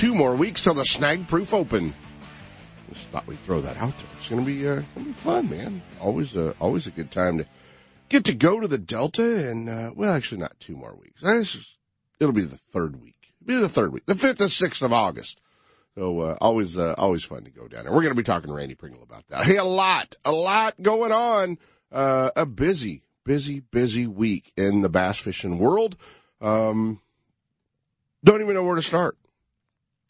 Two more weeks till the Snag Proof Open. Just thought we'd throw that out there. It's gonna be, uh, gonna be fun, man. Always, uh, always a good time to get to go to the Delta and, uh, well, actually not two more weeks. Just, it'll be the third week. It'll be the third week, the 5th and 6th of August. So, uh, always, uh, always fun to go down there. We're to be talking to Randy Pringle about that. Hey, a lot, a lot going on. Uh, a busy, busy, busy week in the bass fishing world. Um, don't even know where to start.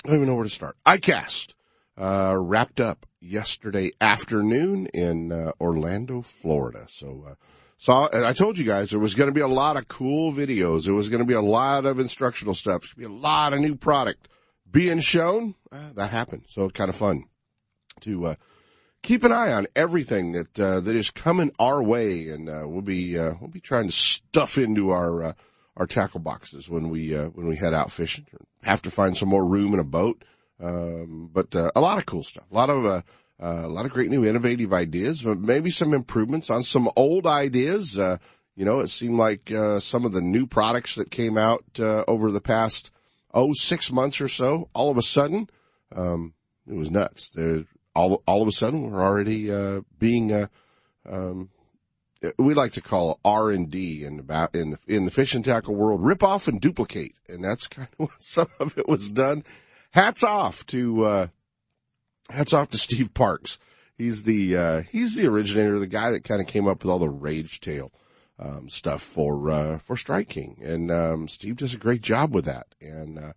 Don't even know where to start. ICAST, uh, wrapped up yesterday afternoon in, uh, Orlando, Florida. So, uh, saw, and I told you guys there was going to be a lot of cool videos. There was going to be a lot of instructional stuff. There's be a lot of new product being shown. Uh, that happened. So kind of fun to, uh, keep an eye on everything that, uh, that is coming our way. And, uh, we'll be, uh, we'll be trying to stuff into our, uh, our tackle boxes when we, uh, when we head out fishing. Have to find some more room in a boat. Um, but, uh, a lot of cool stuff. A lot of, uh, uh, a lot of great new innovative ideas, but maybe some improvements on some old ideas. Uh, you know, it seemed like, uh, some of the new products that came out, uh, over the past, oh, six months or so, all of a sudden, um, it was nuts. They're, all, all of a sudden we're already, being, um, we like to call R and D in about in the in the fish and tackle world, rip off and duplicate, and that's kind of what some of it was done. Hats off to uh, hats off to Steve Parks. He's the uh, he's the originator, the guy that kind of came up with all the rage tail um, stuff for uh, for Strike King, and um, Steve does a great job with that. And uh,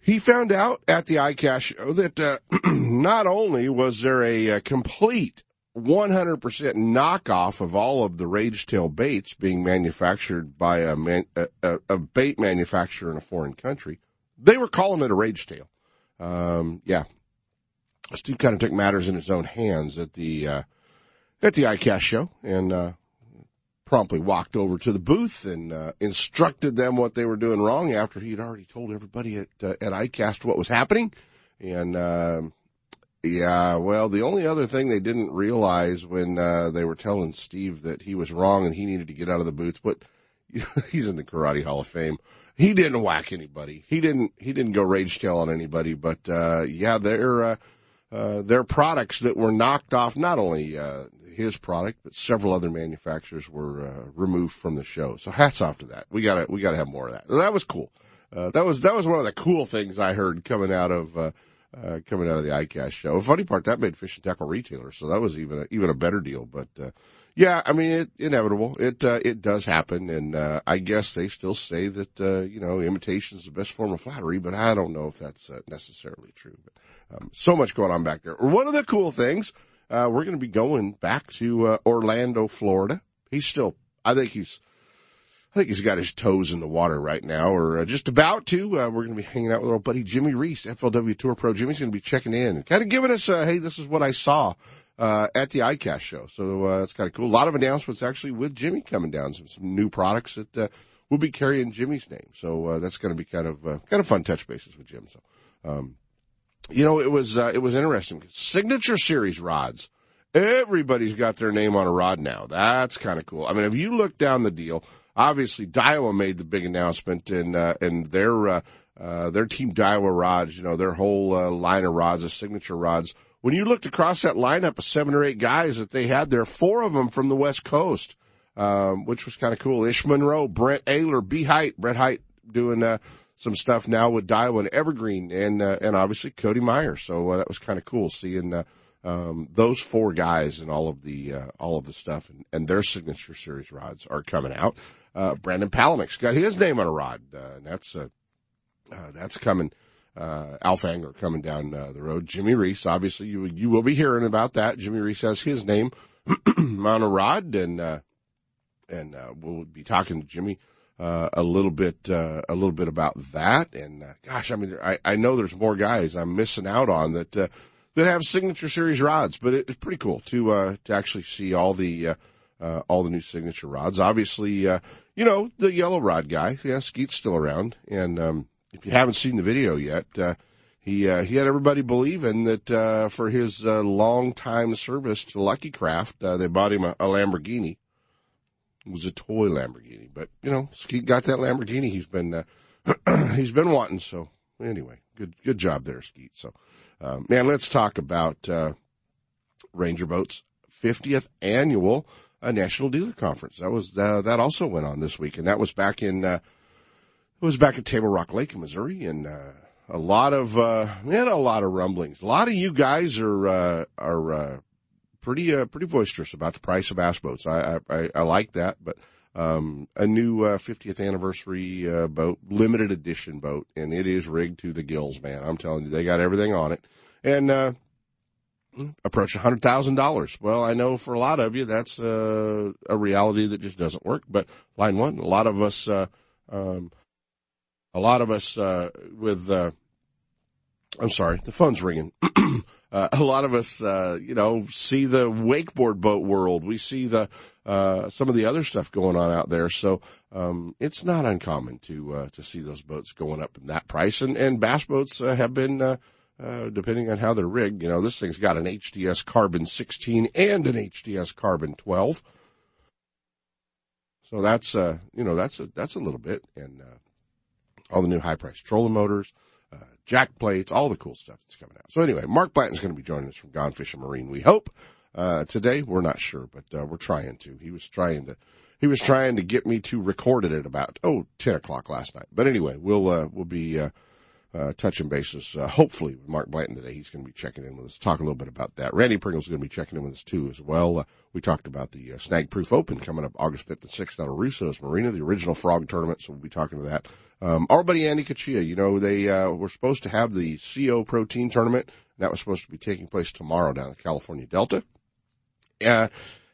he found out at the ICAST show that uh, not only was there a, a complete 100% knockoff of all of the rage tail baits being manufactured by a, man, a, a, bait manufacturer in a foreign country, they were calling it a rage tail. Um, yeah. Steve kind of took matters in his own hands at the, uh, at the ICAST show and, uh, promptly walked over to the booth and, uh, instructed them what they were doing wrong after he'd already told everybody at, uh, at ICAST what was happening. And, um, yeah, well, the only other thing they didn't realize when uh, they were telling Steve that he was wrong and he needed to get out of the booth, but he's in the Karate Hall of Fame. He didn't whack anybody. He didn't. He didn't go rage tail on anybody. But uh, yeah, their uh, uh, their products that were knocked off. Not only uh, his product, but several other manufacturers were uh, removed from the show. So hats off to that. We gotta we gotta have more of that. That was cool. Uh, that was that was one of the cool things I heard coming out of. Uh, uh, coming out of the ICAST show. The funny part, that made fish and tackle retailers, so that was even a, even a better deal. But, uh, yeah, I mean, it, inevitable. It, uh, it does happen. And, uh, I guess they still say that, uh, you know, imitation is the best form of flattery, but I don't know if that's uh, necessarily true. But, um, so much going on back there. One of the cool things, uh, we're going to be going back to, uh, Orlando, Florida. He's still, I think he's, I think he's got his toes in the water right now, or uh, just about to. Uh, we're going to be hanging out with our buddy Jimmy Reese, FLW Tour Pro. Jimmy's going to be checking in, kind of giving us, uh, hey, this is what I saw uh, at the ICAST show. So uh, that's kind of cool. A lot of announcements actually with Jimmy coming down, some, some new products that uh, will be carrying Jimmy's name. So uh, that's going to be kind of kind of fun touch bases with Jim. So, um, you know, it was it was interesting. Signature Series rods. Everybody's got their name on a rod now. That's kind of cool. I mean, if you look down the deal obviously Daiwa made the big announcement and, uh, and their, uh, uh, their team Daiwa rods, you know, their whole, uh, line of rods, the signature rods. When you looked across that lineup of seven or eight guys that they had there, four of them from the West Coast, um, which was kind of cool. Ish Monroe, Brent Ehrler, B Height, Brett Hite doing, uh, some stuff now with Daiwa and Evergreen and, uh, and obviously Cody Meyer. So, that was kind of cool seeing, um, those four guys and all of the, uh, all of the stuff and, and their signature series rods are coming out. Uh, Brandon Palaniuk's got his name on a rod. Uh, and that's, uh, uh, that's coming, uh, Angler coming down uh, the road. Jimmy Reese, obviously you, you will be hearing about that. Jimmy Reese has his name on a rod and, uh, and, uh, we'll be talking to Jimmy, uh, a little bit, uh, a little bit about that. And, uh, gosh, I mean, I, I know there's more guys I'm missing out on that, uh, that have signature series rods, but it, it's pretty cool to, uh, to actually see all the, uh, uh, all the new signature rods. Obviously, uh, you know, the yellow rod guy, yeah, Skeet's still around. And, um, if you haven't seen the video yet, uh, he, uh, he had everybody believing that, uh, for his, uh, long time service to Lucky Craft, uh, they bought him a, a Lamborghini. It was a toy Lamborghini, but you know, Skeet got that Lamborghini. He's been, uh, he's been wanting. So anyway, good, good job there, Skeet. So, um, man, let's talk about, uh, Ranger Boats 50th annual uh, National Dealer Conference. That was, uh, that also went on this week and that was back in, uh, it was back at Table Rock Lake in Missouri and, uh, a lot of, uh, man, a lot of rumblings. A lot of you guys are, uh, are, uh, pretty uh, pretty boisterous about the price of bass boats. I I, I like that, but um, a new uh, 50th anniversary uh, boat, limited edition boat, and it is rigged to the gills, man. I'm telling you, they got everything on it, and uh, approach a hundred thousand dollars. Well, I know for a lot of you that's uh, a reality that just doesn't work. But line one, a lot of us, uh, um, a lot of us uh, with. Uh, I'm sorry, the phone's ringing. uh, a lot of us, uh, you know, see the wakeboard boat world. We see the, uh, some of the other stuff going on out there. So, um, it's not uncommon to, uh, to see those boats going up in that price. And, and bass boats have been, uh, depending on how they're rigged, you know, this thing's got an HDS carbon 16 and an HDS carbon 12. So that's, uh, you know, that's a, that's a little bit and, uh, all the new high priced trolling motors, uh, jack plates, all the cool stuff that's coming out. So anyway, Mark Blanton's going to be joining us from Gone Fishing Marine. We hope, uh, today. We're not sure, but, uh, we're trying to. He was trying to, he was trying to get me to record it at about, oh, 10 o'clock last night. But anyway, we'll, uh, we'll be, uh, uh, touching bases, uh, hopefully with Mark Blanton today. He's going to be checking in with us, talk a little bit about that. Randy Pringle's going to be checking in with us too as well. Uh, we talked about the uh, Snag Proof Open coming up August 5th and 6th out of Russo's Marina, the original frog tournament. So we'll be talking to that. Um, our buddy Andy Kachia, you know, they, uh, were supposed to have the CO protein tournament. That was supposed to be taking place tomorrow down in the California Delta. Uh,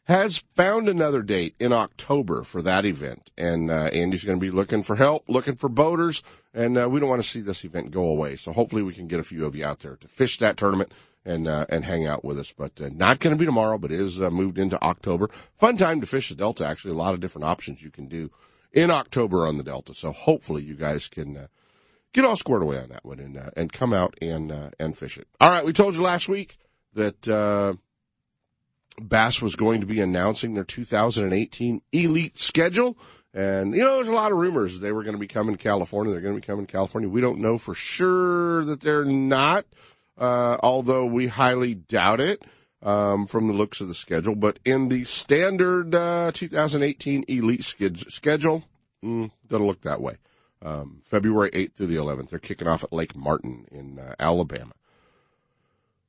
has found another date in October for that event. And, uh, Andy's going to be looking for help, looking for boaters. And, uh, we don't want to see this event go away. So hopefully we can get a few of you out there to fish that tournament and, uh, and hang out with us. But, uh, not going to be tomorrow, but is, uh, moved into October. Fun time to fish the Delta. Actually, a lot of different options you can do in October on the Delta. So hopefully you guys can, uh, get all squared away on that one and, uh, and come out and, uh, and fish it. All right. We told you last week that, uh, Bass was going to be announcing their 2018 elite schedule. And, you know, there's a lot of rumors they were going to be coming to California. They're going to be coming to California. We don't know for sure that they're not, uh, although we highly doubt it, um, from the looks of the schedule. But in the standard, uh, 2018 elite schedule, mm, doesn't look that way. Um, February 8th through the 11th. They're kicking off at Lake Martin in uh, Alabama.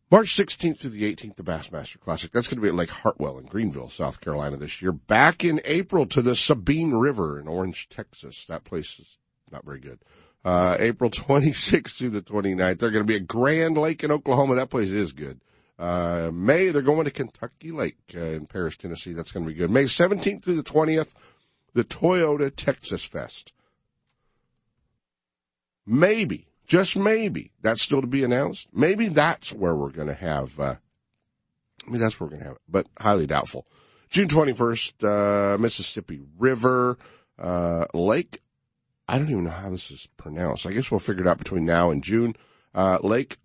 March 16th through the 18th, the Bassmaster Classic. That's going to be at Lake Hartwell in Greenville, South Carolina this year. Back in April to the Sabine River in Orange, Texas. That place is not very good. Uh, April 26th through the 29th. They're going to be at Grand Lake in Oklahoma. That place is good. Uh, May, they're going to Kentucky Lake uh, in Paris, Tennessee. That's going to be good. May 17th through the 20th, the Toyota Texas Fest. Maybe just maybe that's still to be announced. Maybe that's where we're going to have, uh, I mean, that's where we're going to have it, but highly doubtful. June 21st, uh, Mississippi River, uh, Lake. I don't even know how this is pronounced. I guess we'll figure it out between now and June. Uh, Lake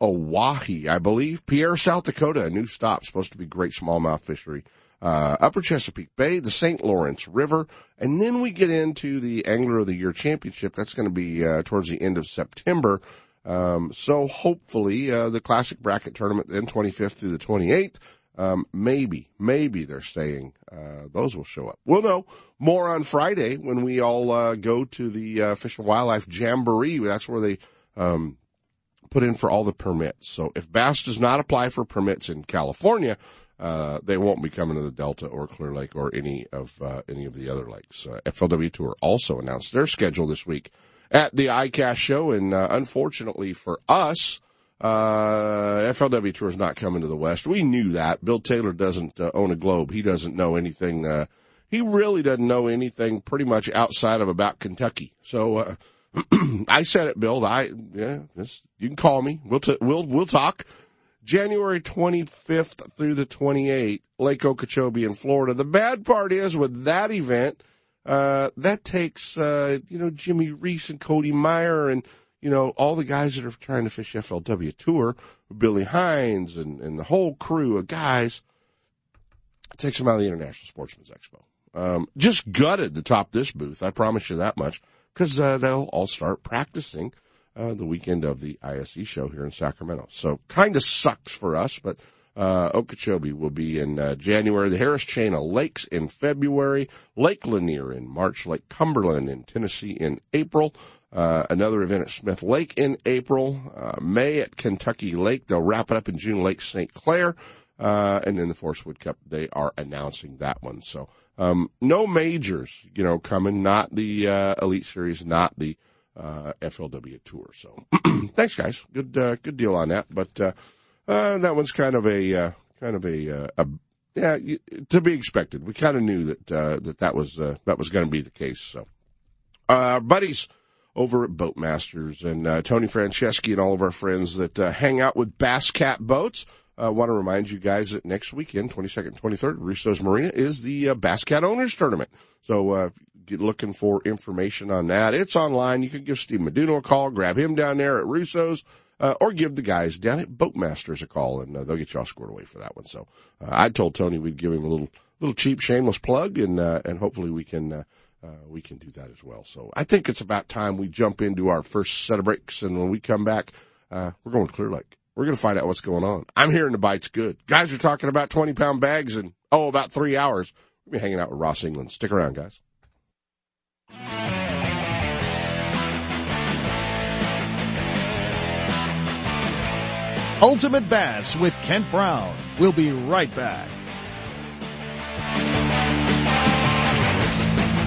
Oahe, I believe. Pierre, South Dakota, a new stop, supposed to be great smallmouth fishery uh, Upper Chesapeake Bay, the St. Lawrence River, and then we get into the Angler of the Year Championship. That's going to be uh, towards the end of September. Um, so hopefully uh, the Classic Bracket Tournament, then 25th through the 28th. Um, maybe, maybe they're saying uh, those will show up. We'll know more on Friday when we all uh, go to the uh, Fish and Wildlife Jamboree. That's where they um, put in for all the permits. So if Bass does not apply for permits in California, uh, they won't be coming to the Delta or Clear Lake or any of uh, any of the other lakes. Uh, FLW Tour also announced their schedule this week at the ICAST show, and uh, unfortunately for us, uh, FLW Tour is not coming to the West. We knew that. Bill Taylor doesn't uh, own a globe. He doesn't know anything. he really doesn't know anything pretty much outside of about Kentucky. So, I said it, Bill. I, yeah, this, you can call me. We'll, t- we'll, we'll talk. January 25th through the 28th, Lake Okeechobee in Florida. The bad part is with that event, uh, that takes, uh, you know, Jimmy Reese and Cody Meyer and, you know, all the guys that are trying to fish FLW Tour, Billy Hines and, and the whole crew of guys, takes them out of the International Sportsman's Expo. Um, just gutted the top this booth. I promise you that much because uh, they'll all start practicing uh, the weekend of the ISE show here in Sacramento. So kind of sucks for us, but uh, Okeechobee will be in uh, January. The Harris Chain of Lakes in February. Lake Lanier in March. Lake Cumberland in Tennessee in April. Uh, another event at Smith Lake in April. Uh, May at Kentucky Lake. They'll wrap it up in June. Lake St. Clair. Uh, and then the Forest Wood Cup, they are announcing that one. So, um, no majors, you know, coming, not the, uh, Elite Series, not the, uh, FLW Tour. So, thanks guys. Good, uh, good deal on that. But, uh, uh, that one's kind of a, uh, kind of a, uh, a yeah, to be expected. We kind of knew that, that that was, that was going to be the case. So, uh, our buddies over at Boatmasters and, Tony Franceschi and all of our friends that, hang out with Bass Cat Boats. I uh, want to remind you guys that next weekend, 22nd, 23rd, Russo's Marina is the uh, Basscat Owners Tournament. So, uh, get looking for information on that. It's online. You can give Steve Meduno a call, grab him down there at Russo's, uh, or give the guys down at Boatmasters a call and uh, they'll get you all squared away for that one. So, uh, I told Tony we'd give him a little, little cheap, shameless plug and, uh, and hopefully we can, uh, uh, we can do that as well. So I think it's about time we jump into our first set of breaks. And when we come back, uh, we're going to Clear Lake. We're going to find out what's going on. I'm hearing the bite's good. Guys are talking about 20 pound bags in, oh, about three hours. We'll be hanging out with Ross England. Stick around, guys. Ultimate Bass with Kent Brown. We'll be right back.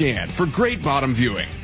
scan for great bottom viewing.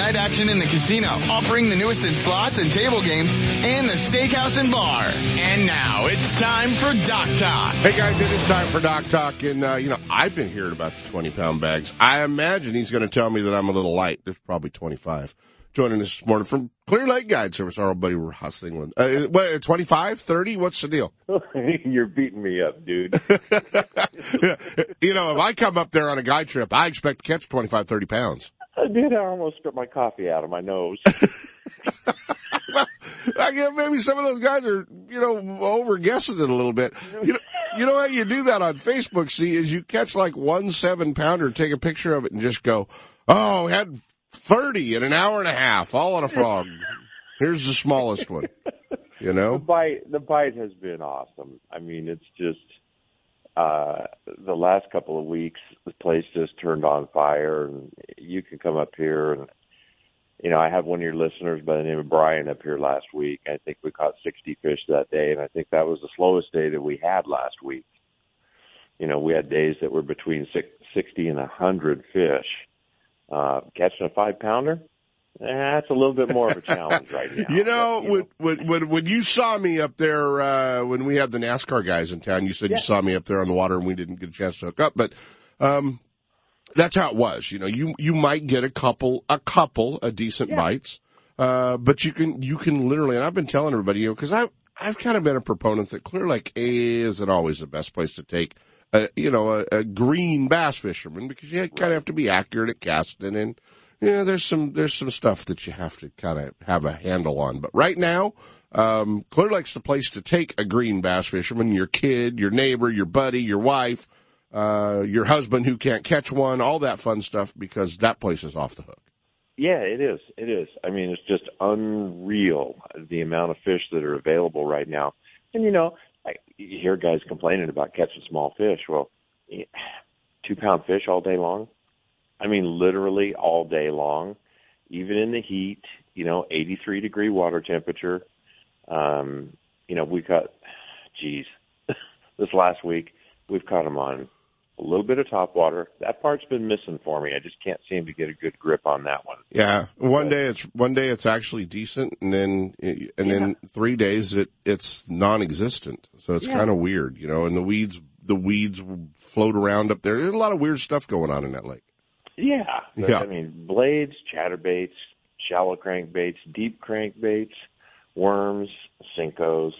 night action in the casino, offering the newest in slots and table games and the steakhouse and bar. And now it's time for Dock Talk. Hey guys, it is time for Dock Talk, and uh, you know I've been hearing about the twenty pound bags. I imagine he's going to tell me that I'm a little light. There's probably twenty five. Joining us this morning from Clear Lake Guide Service, our old buddy Ross England. Uh, what, 25, 30? What's the deal? You're beating me up, dude. you know, if I come up there on a guide trip, I expect to catch 25, 30 pounds. I did. I almost spit my coffee out of my nose. I guess maybe some of those guys are, you know, over guessing it a little bit. You know, you know how you do that on Facebook, see, is you catch like one seven pounder, take a picture of it and just go, oh, had 30 in an hour and a half, all on a frog. Here's the smallest one, you the know? bite, the bite has been awesome. I mean, it's just uh the last couple of weeks, the place just turned on fire, and you can come up here and. You know, I have one of your listeners by the name of Brian up here last week. I think we caught 60 fish that day, and I think that was the slowest day that we had last week. You know, we had days that were between six, 60 and 100 fish. Uh, catching a five pounder, eh, that's a little bit more of a challenge right now. You know, But, when, when, when, when you saw me up there, uh, when we had the NASCAR guys in town, you said you saw me up there on the water and we didn't get a chance to hook up, but, um, that's how it was. You know, you, you might get a couple, a couple, of decent bites, uh, but you can, you can literally, and I've been telling everybody, you know, cause I've, I've kind of been a proponent that Clear Lake isn't always the best place to take, a, you know, a, a green bass fisherman because you kind of have to be accurate at casting and, you know, there's some, there's some stuff that you have to kind of have a handle on. But right now, um, Clear Lake's the place to take a green bass fisherman, your kid, your neighbor, your buddy, your wife, uh, your husband who can't catch one, all that fun stuff because that place is off the hook. Yeah, it is. It is. I mean, it's just unreal the amount of fish that are available right now. And you know, I, you hear guys complaining about catching small fish. Well, two pound fish all day long. I mean, literally all day long, even in the heat. You know, 83 degree water temperature. Um, you know, we caught, geez, this last week we've caught them on a little bit of top water. That part's been missing for me. I just can't seem to get a good grip on that one. Yeah, one day it's one day it's actually decent, and then and then three days it it's non-existent. So it's Yeah. kind of weird, you know. And the weeds the weeds float around up there. There's a lot of weird stuff going on in that lake. Yeah. But, Yeah. I mean, blades, chatterbaits, shallow crankbaits, deep crankbaits, worms, Senkos.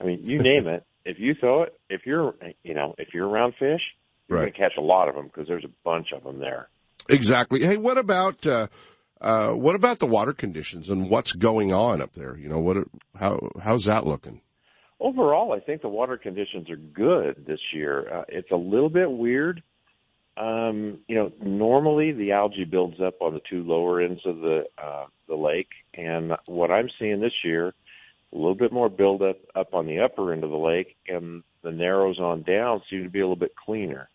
I mean, you name it. If you throw it, if you're, you know, if you're around fish, you're Right. going to catch a lot of them because there's a bunch of them there. Exactly. Hey, what about uh, uh, what about the water conditions and what's going on up there? You know, what how how's that looking? Overall, I think the water conditions are good this year. Uh, it's a little bit weird. Um, you know, normally the algae builds up on the two lower ends of the uh, the lake, and what I'm seeing this year, a little bit more buildup up on the upper end of the lake, and the narrows on down seem to be a little bit cleaner.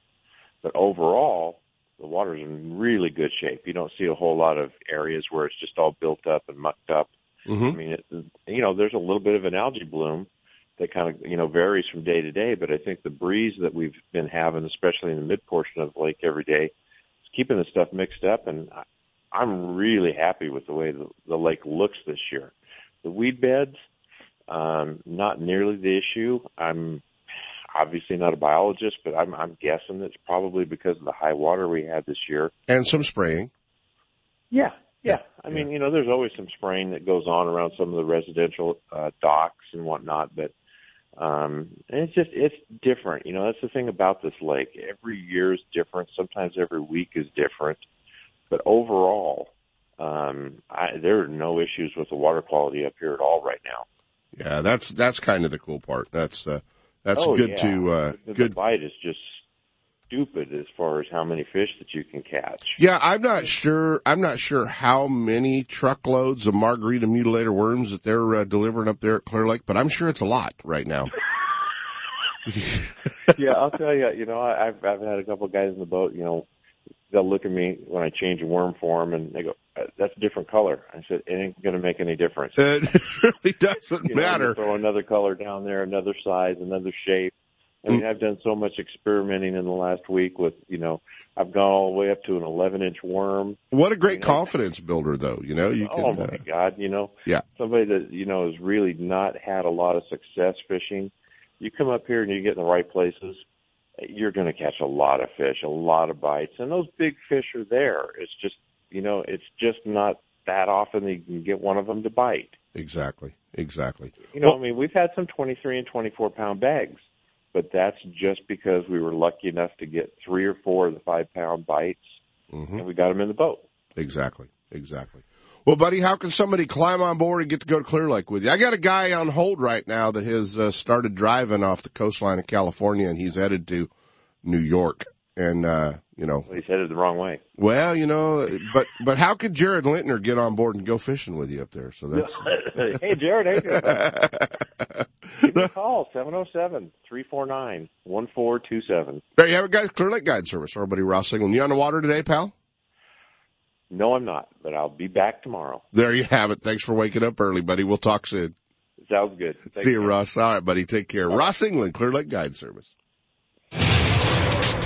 But overall, the water's in really good shape. You don't see a whole lot of areas where it's just all built up and mucked up. I Mm-hmm. mean, it, you know, there's a little bit of an algae bloom that kind of, you know, varies from day to day, but I think the breeze that we've been having, especially in the mid portion of the lake every day, is keeping the stuff mixed up, and I, I'm really happy with the way the, the lake looks this year. The weed beds, um, not nearly the issue. I'm obviously not a biologist, but I'm, I'm guessing it's probably because of the high water we had this year. And some spraying. Yeah, yeah. I mean, you know, there's always some spraying that goes on around some of the residential uh, docks and whatnot, but um, and it's just it's different. You know, that's the thing about this lake. Every year is different. Sometimes every week is different, but overall, um, I, there are no issues with the water quality up here at all right now. Yeah, that's that's kind of the cool part. That's uh, that's Oh, good yeah. to uh, the, good The bite is just stupid as far as how many fish that you can catch. Yeah, I'm not sure. I'm not sure how many truckloads of margarita mutilator worms that they're uh, delivering up there at Clear Lake, but I'm sure it's a lot right now. yeah, I'll tell you. You know, I, I've I've had a couple of guys in the boat. You know, they'll look at me when I change a worm for them, and they go, "That's a different color." I said, "It ain't going to make any difference. It really doesn't You know, matter. you throw another color down there, another size, another shape." I mean, I've done so much experimenting in the last week with, you know, I've gone all the way up to an 11 inch worm. What a great confidence builder, though. You know, you can. oh my uh, God, you know, yeah. somebody that, you know, has really not had a lot of success fishing. You come up here and you get in the right places, you're going to catch a lot of fish, a lot of bites, and those big fish are there. It's just, you know, it's just not that often that you can get one of them to bite. Exactly. Exactly. You know, Well- I mean, we've had some 23 and 24 pound bags, but that's just because we were lucky enough to get three or four of the five pound bites, Mm-hmm. and we got them in the boat. Exactly. Exactly. Well, buddy, how can somebody climb on board and get to go to Clear Lake with you? I got a guy on hold right now that has uh, started driving off the coastline of California and he's headed to New York. And, uh, you know, Well, he's headed the wrong way. well, you know, but, but how could Jared Lintner get on board and go fishing with you up there? So that's, hey, Jared, you? Give me a call, 707-349-1427. there you have it, guys. Clear Lake Guide Service. Our buddy Ross England. You on the water today, pal? No, I'm not, but I'll be back tomorrow. There you have it. Thanks for waking up early, buddy. We'll talk soon. Sounds good. Thanks, See you, man. Ross. All right, buddy. Take care. Ross England, Clear Lake Guide Service.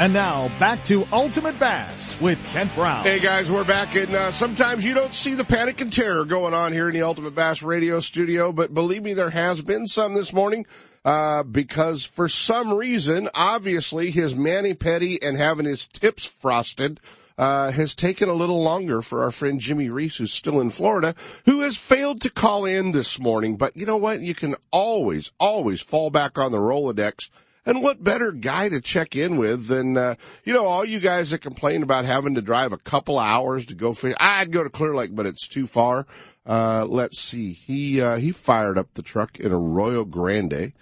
And now back to Ultimate Bass with Kent Brown. Hey guys, we're back and uh, sometimes you don't see the panic and terror going on here in the Ultimate Bass radio studio, but believe me, there has been some this morning, uh, because for some reason, obviously his mani petty and having his tips frosted, uh, has taken a little longer for our friend Jimmy Reese, who's still in Florida, who has failed to call in this morning. But you know what? You can always, always fall back on the Rolodex. And what better guy to check in with than, uh, you know, all you guys that complain about having to drive a couple hours to go fish. I'd go to Clear Lake, but it's too far. Uh, let's see. He, uh, he fired up the truck in Arroyo Grande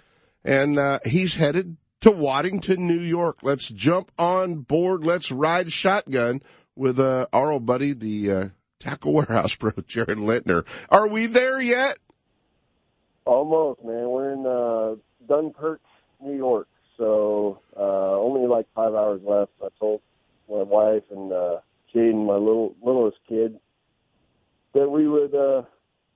and, uh, he's headed to Waddington, New York. Let's jump on board. Let's ride shotgun with, uh, our old buddy, the, uh, tackle warehouse bro, Jared Lintner. Are we there yet? Almost, man. We're in uh, Dunkirk, New York. So uh, only like five hours left. I told my wife and uh, Jaden, my little littlest kid, that we would uh,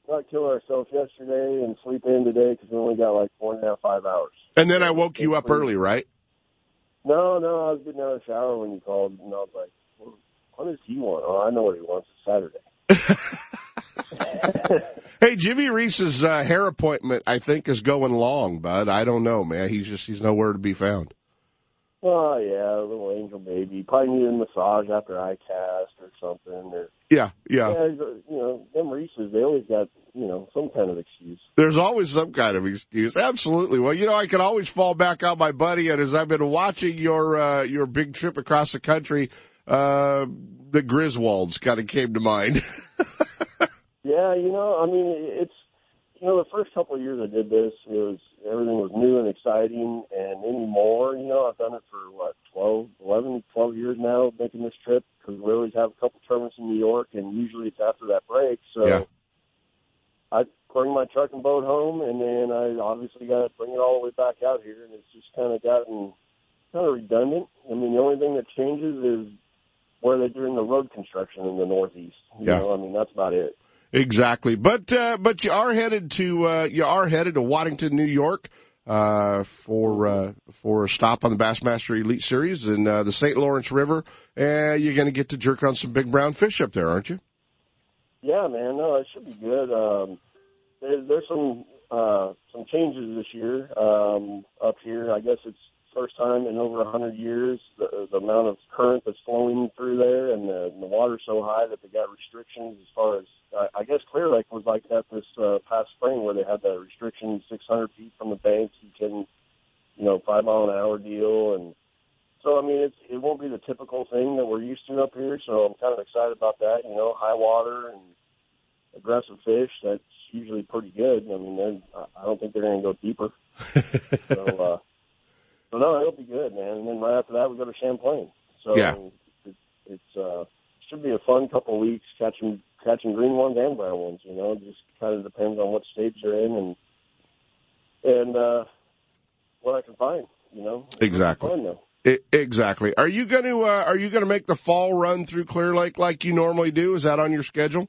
not kill ourselves yesterday and sleep in today because we only got like four and a half, five hours. And then I woke you up early, right? No, no, I was getting out of the shower when you called, and I was like, well, "What does he want?" Oh, I know what he wants. It's Saturday. Hey, Jimmy Reese's uh, hair appointment, I think, is going long, bud. I don't know, man. He's just he's nowhere to be found. Oh yeah, a little angel baby. Probably need a massage after eye cast or something. Or Yeah, yeah. yeah, you know, them Reese's, they always got you know some kind of excuse. There's always some kind of excuse. Absolutely. Well, you know, I can always fall back on my buddy, and as I've been watching your uh, your big trip across the country, uh, the Griswolds kind of came to mind. Yeah, you know, I mean, it's you know, the first couple of years I did this, it was everything was new and exciting, and anymore, you know, I've done it for what twelve, eleven, twelve years now, making this trip because we always have a couple tournaments in New York, and usually it's after that break. So Yeah. I bring my truck and boat home, and then I obviously got to bring it all the way back out here, and it's just kind of gotten kind of redundant. I mean, the only thing that changes is where they're doing the road construction in the Northeast. You Yeah. know, I mean, that's about it. Exactly. But uh, but you are headed to uh, you are headed to Waddington, New York. uh, for, uh, for a stop on the Bassmaster Elite Series in, uh, the St. Lawrence River. And you're going to get to jerk on some big brown fish up there, aren't you? Yeah, man. No, it should be good. Um, there, there's some, uh, some changes this year, um, up here. I guess it's first time in over a hundred years. The, the amount of current that's flowing through there, and the, and the water's so high that they got restrictions as far as I, I guess Clear Lake was like that this uh, past spring, where they had that restriction 600 feet from the banks. You can, you know, five mile an hour deal, and so I mean, it's it won't be the typical thing that we're used to up here. So I'm kind of excited about that. You know, high water and aggressive fish. That's usually pretty good. I mean, I don't think they're going to go deeper. so. uh so no, it'll be good, man. And then right after that, we go to Champlain. So Yeah. it, it's uh, should be a fun couple of weeks catching catching green ones and brown ones. You know, it just kind of depends on what stage you're in and and uh, what I can find. You know, It's Exactly. Fun though. I- exactly. Are you going to, uh, are you going to make the fall run through Clear Lake like you normally do? Is that on your schedule?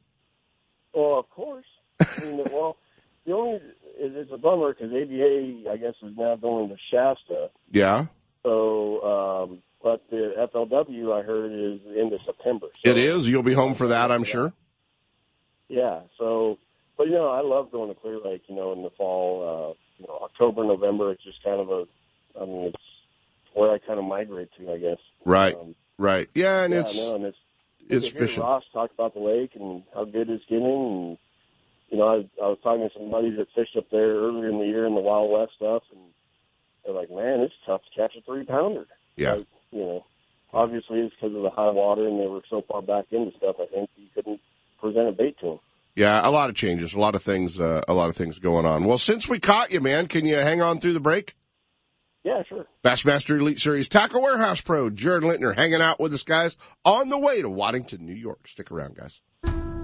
Well, of course. I mean, well, the only it, it's a bummer because ABA, I guess, is now going to Shasta. Yeah. So, um, but the FLW, I heard, is of September. So, It is. You'll be home for that, I'm sure. Yeah. So, but you know, I love going to Clear Lake. You know, in the fall, uh, you know, October, November. It's just kind of a. I mean, it's where I kind of migrate to, I guess. Right. Um, Right. Yeah. And yeah, it's, no, and it's it's fishing. Ross talk about the lake and how good it's getting, and you know, I, I was talking to some buddies that fished up there earlier in the year in the Wild West stuff, and they're like, "Man, it's tough to catch a three pounder." Yeah. Like, you know, obviously it's because of the high water, and they were so far back into stuff. I think you couldn't present a bait to them. Yeah. A lot of changes, a lot of things, uh, a lot of things going on. Well, since we caught you, man, can you hang on through the break? Yeah, sure. Bassmaster Elite Series Tackle Warehouse Pro, Jared Lintner hanging out with us guys on the way to Waddington, New York. Stick around, guys.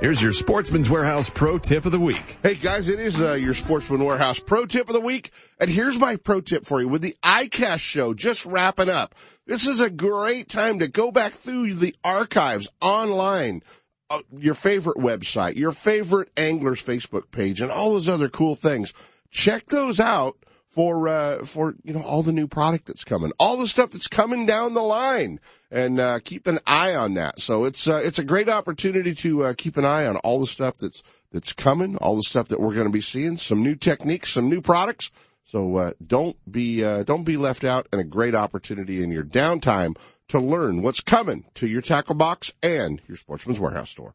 here's your Sportsman's Warehouse Pro Tip of the Week. Hey guys, it is uh, your Sportsman Warehouse pro tip of the week. And here's my pro tip for you with the ICAST show just wrapping up. This is a great time to go back through the archives online, uh, your favorite website, your favorite angler's Facebook page and all those other cool things. Check those out for, uh, for, you know, all the new product that's coming, all the stuff that's coming down the line and, uh, keep an eye on that. So it's, uh, it's a great opportunity to, uh, keep an eye on all the stuff that's, that's coming, all the stuff that we're going to be seeing, some new techniques, some new products. So, uh, don't be, uh, don't be left out and a great opportunity in your downtime to learn what's coming to your tackle box and your Sportsman's Warehouse store.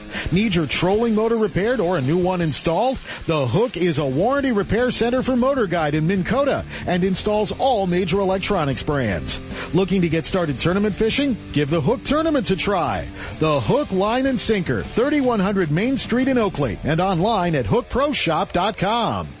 Need your trolling motor repaired or a new one installed? The Hook is a warranty repair center for Motor Guide in Minn Kota and installs all major electronics brands. Looking to get started tournament fishing? Give the Hook tournaments a try. The Hook Line and Sinker, 3100 Main Street in Oakley and online at hookproshop.com.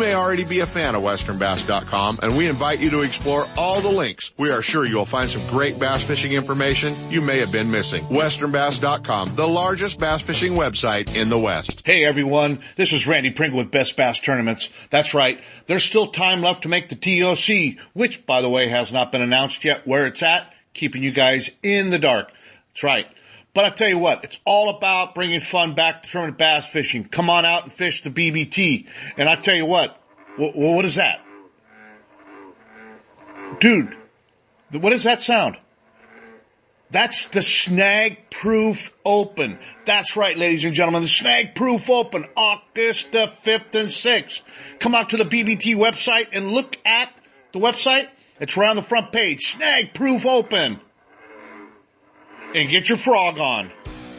may already be a fan of westernbass.com and we invite you to explore all the links. We are sure you'll find some great bass fishing information you may have been missing. westernbass.com, the largest bass fishing website in the West. Hey everyone, this is Randy Pringle with Best Bass Tournaments. That's right, there's still time left to make the TOC, which by the way has not been announced yet where it's at, keeping you guys in the dark. That's right. But I tell you what, it's all about bringing fun back to tournament bass fishing. Come on out and fish the BBT. And I tell you what, wh- what is that? Dude, what is that sound? That's the Snag Proof Open. That's right, ladies and gentlemen, the Snag Proof Open, August the 5th and 6th. Come out to the BBT website and look at the website. It's right on the front page. Snag Proof Open and get your frog on.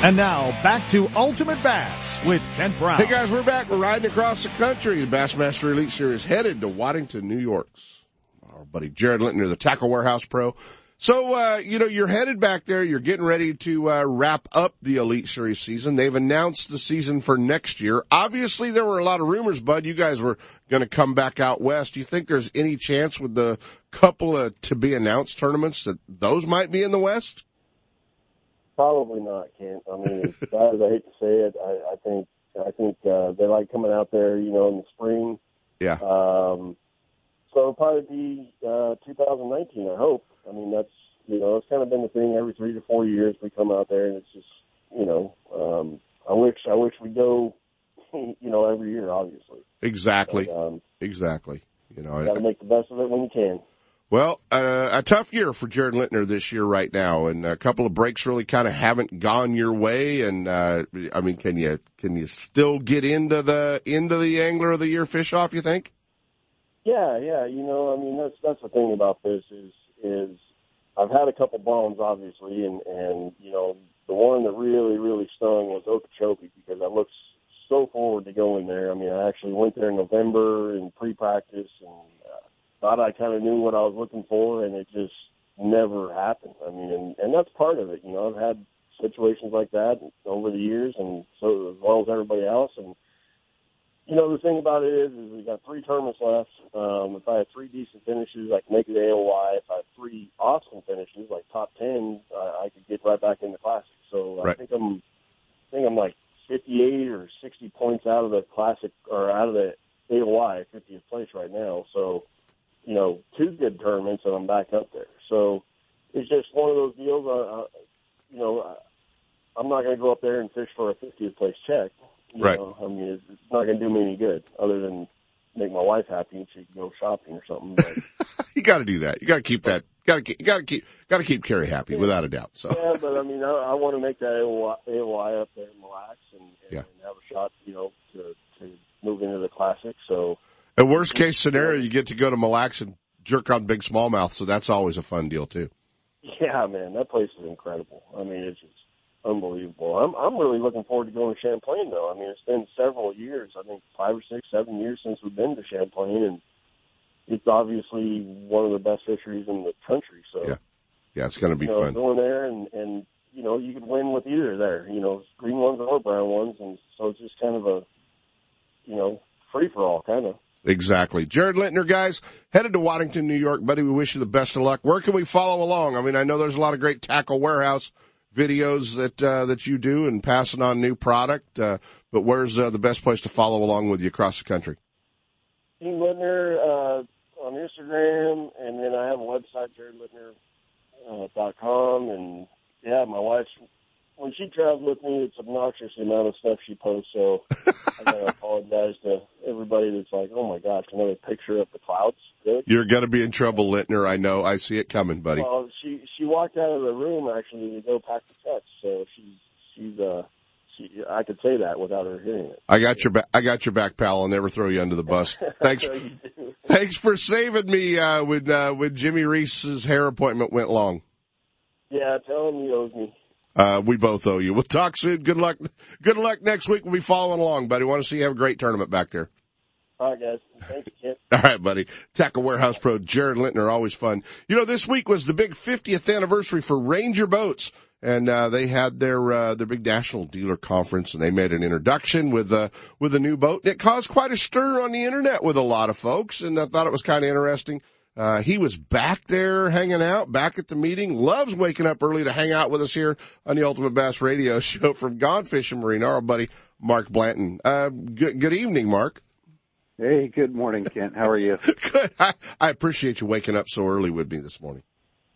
And now back to Ultimate Bass with Kent Brown. Hey guys, we're back. We're riding across the country. The Bassmaster Elite Series headed to Waddington, New York's. Our buddy Jared Lintner, the Tackle Warehouse Pro. So, uh, you know, you're headed back there. You're getting ready to uh, wrap up the Elite Series season. They've announced the season for next year. Obviously, there were a lot of rumors, Bud. You guys were going to come back out west. Do you think there's any chance with the couple of to be announced tournaments that those might be in the west? Probably not, Kent. I mean, as bad as I hate to say it, I, I think I think uh, they like coming out there, you know, in the spring. Yeah. Um, so it'll probably be uh, 2019. I hope. I mean, that's you know, it's kind of been the thing. Every three to four years, we come out there, and it's just you know, um, I wish I wish we go, you know, every year, obviously. Exactly. But, um, exactly. You know, got to make the best of it when you can. Well, uh, a tough year for Jared Lintner this year right now, and a couple of breaks really kind of haven't gone your way. And uh, I mean, can you can you still get into the into the angler of the year fish off? You think? Yeah, yeah. You know, I mean, that's that's the thing about this is is I've had a couple bombs, obviously, and and you know, the one that really really stung was Okeechobee because I looked so forward to going there. I mean, I actually went there in November in pre-practice and uh, thought I kind of knew what I was looking for, and it just never happened. I mean, and, and that's part of it. You know, I've had situations like that over the years, and so as well as everybody else. And you know, the thing about it is, is we got three tournaments left. Um, if I had three decent finishes, I could make it AOY. If I had three awesome finishes, like top ten, uh, I could get right back in the classic. So Right. I think I'm, I think I'm like 58 or 60 points out of the classic or out of the AOY, 50th place right now. So, you know, two good tournaments and I'm back up there. So it's just one of those deals. Uh, uh, you know, I'm not going to go up there and fish for a 50th place check. You Right. Know? I mean, it's, it's not going to do me any good other than make my wife happy and she can go shopping or something. But, You got to do that. You got to keep that. Got to keep. Got to keep. Got to keep Carrie happy, without a doubt. So yeah, but I mean, I, I want to make that AOY up there and relax and, and, Yeah. and have a shot, you know, to, to move into the classic. So, at worst case scenario, you get to go to Mille Lacs and jerk on big smallmouth. So that's always a fun deal too. yeah, man, that place is incredible. I mean, it's just unbelievable. I'm I'm really looking forward to going to Champlain though. I mean, it's been several years. I think five or six, seven years since we've been to Champlain, and it's obviously one of the best fisheries in the country. So, Yeah. Yeah, it's going to be you know, fun. going there and and you know you could win with either there. You know, green ones or brown ones, and so it's just kind of a you know free for all kind of. Exactly. Jared Lintner, guys, headed to Waddington, New York, buddy. We wish you the best of luck. Where can we follow along? I mean, I know there's a lot of great tackle warehouse videos that uh, that you do and passing on new product. Uh, but where's uh, the best place to follow along with you across the country? Team Lintner uh, on Instagram, and then I have a website, jaredlintner uh, and yeah, my wife's when she travels with me, it's obnoxious the amount of stuff she posts. So I gotta apologize to everybody that's like, oh my gosh, another picture of the clouds. Really? You're going to be in trouble, Lintner. I know. I see it coming, buddy. Well, she she walked out of the room actually to go pack the catch, so she's she's uh she I could say that without her hearing it. I got your back. I got your back, pal. I'll never throw you under the bus. Thanks. So you do. Thanks for saving me uh, when uh, when Jimmy Reese's hair appointment went long. Yeah, tell him he owes me. Uh, we both owe you. We'll talk soon. Good luck. Good luck next week. We'll be following along, buddy. Want to see you have a great tournament back there. All right, guys. Thank you, Kent. All right, buddy. Tackle Warehouse Pro Jared Lintner, always fun. You know, this week was the big 50th anniversary for Ranger Boats, and uh, they had their uh, their big national dealer conference, and they made an introduction with uh, with a new boat, and it caused quite a stir on the internet with a lot of folks, and I thought it was kind of interesting. Uh, he was back there hanging out, back at the meeting, loves waking up early to hang out with us here on the Ultimate Bass Radio Show from Gone Fishing Marine, our buddy Mark Blanton. Uh, good, good evening, Mark. Hey, good morning, Kent. How are you? Good. I, I appreciate you waking up so early with me this morning.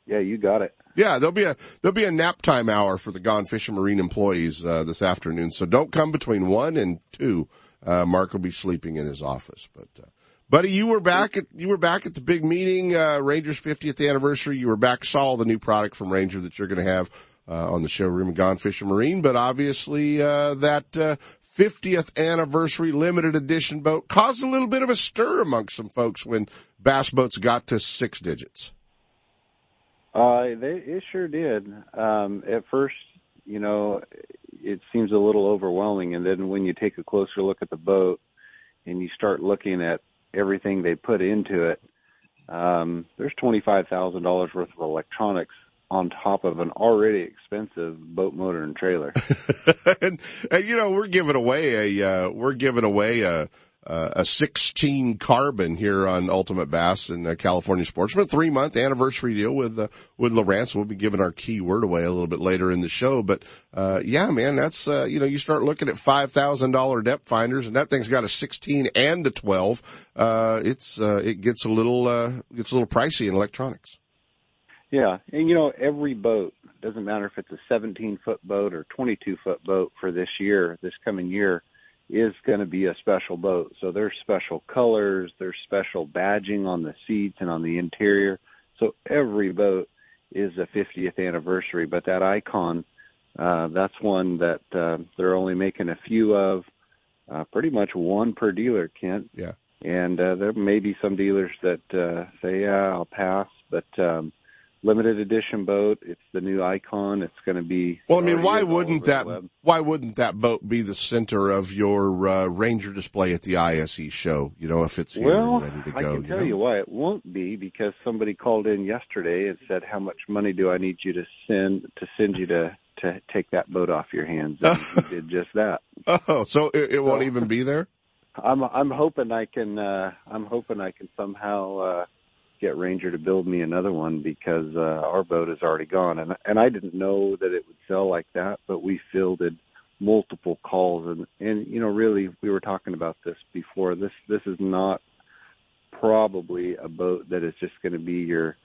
Yeah, you got it. Yeah, there'll be a there'll be a nap time hour for the Gone Fishing Marine employees uh, this afternoon. So don't come between one and two. Uh, Mark will be sleeping in his office. But uh, buddy, you were back at you were back at the big meeting, uh, Rangers 50th anniversary. You were back, saw the new product from Ranger that you're going to have uh, on the showroom at Gone Fishing Marine. But obviously, uh, that uh, 50th anniversary limited edition boat caused a little bit of a stir amongst some folks when bass boats got to six digits. Uh, they, it sure did. Um, at first, you know, it seems a little overwhelming, and then when you take a closer look at the boat and you start looking at everything they put into it, um, there's twenty-five thousand dollars worth of electronics on top of an already expensive boat motor and trailer. and, and you know we're giving away a uh, we're giving away a a 16 carbon here on Ultimate Bass and uh, California Sportsman three month anniversary deal with uh, with Lowrance. We'll be giving our keyword away a little bit later in the show, but uh, yeah, man, that's uh, you know you start looking at five thousand dollar depth finders, and that thing's got a 16 and a 12. Uh, it's uh, it gets a little uh, gets a little pricey in electronics. Yeah, and you know every boat doesn't matter if it's a 17 foot boat or 22 foot boat for this year, this coming year, is going to be a special boat. So there's special colors, there's special badging on the seats and on the interior. So every boat is a 50th anniversary, but that icon, uh, that's one that uh, they're only making a few of, uh, pretty much one per dealer, Kent. Yeah. And uh, there may be some dealers that uh, say, "Yeah, I'll pass," but um, limited edition boat. It's the new icon. It's going to be. Well, I mean, why wouldn't that why wouldn't that boat be the center of your uh, Ranger display at the ISE show? You know, if it's here Well, ready to I go. can tell know? you why it won't be because somebody called in yesterday and said, "How much money do I need you to send to send you to to take that boat off your hands?" And you did just that. Oh, so it, it won't even be there. I'm I'm hoping I can uh I'm hoping I can somehow uh get Ranger to build me another one because uh our boat is already gone. And and I didn't know that it would sell like that but we fielded multiple calls. And and you know really we were talking about this before. This this is not probably a boat that is just going to be your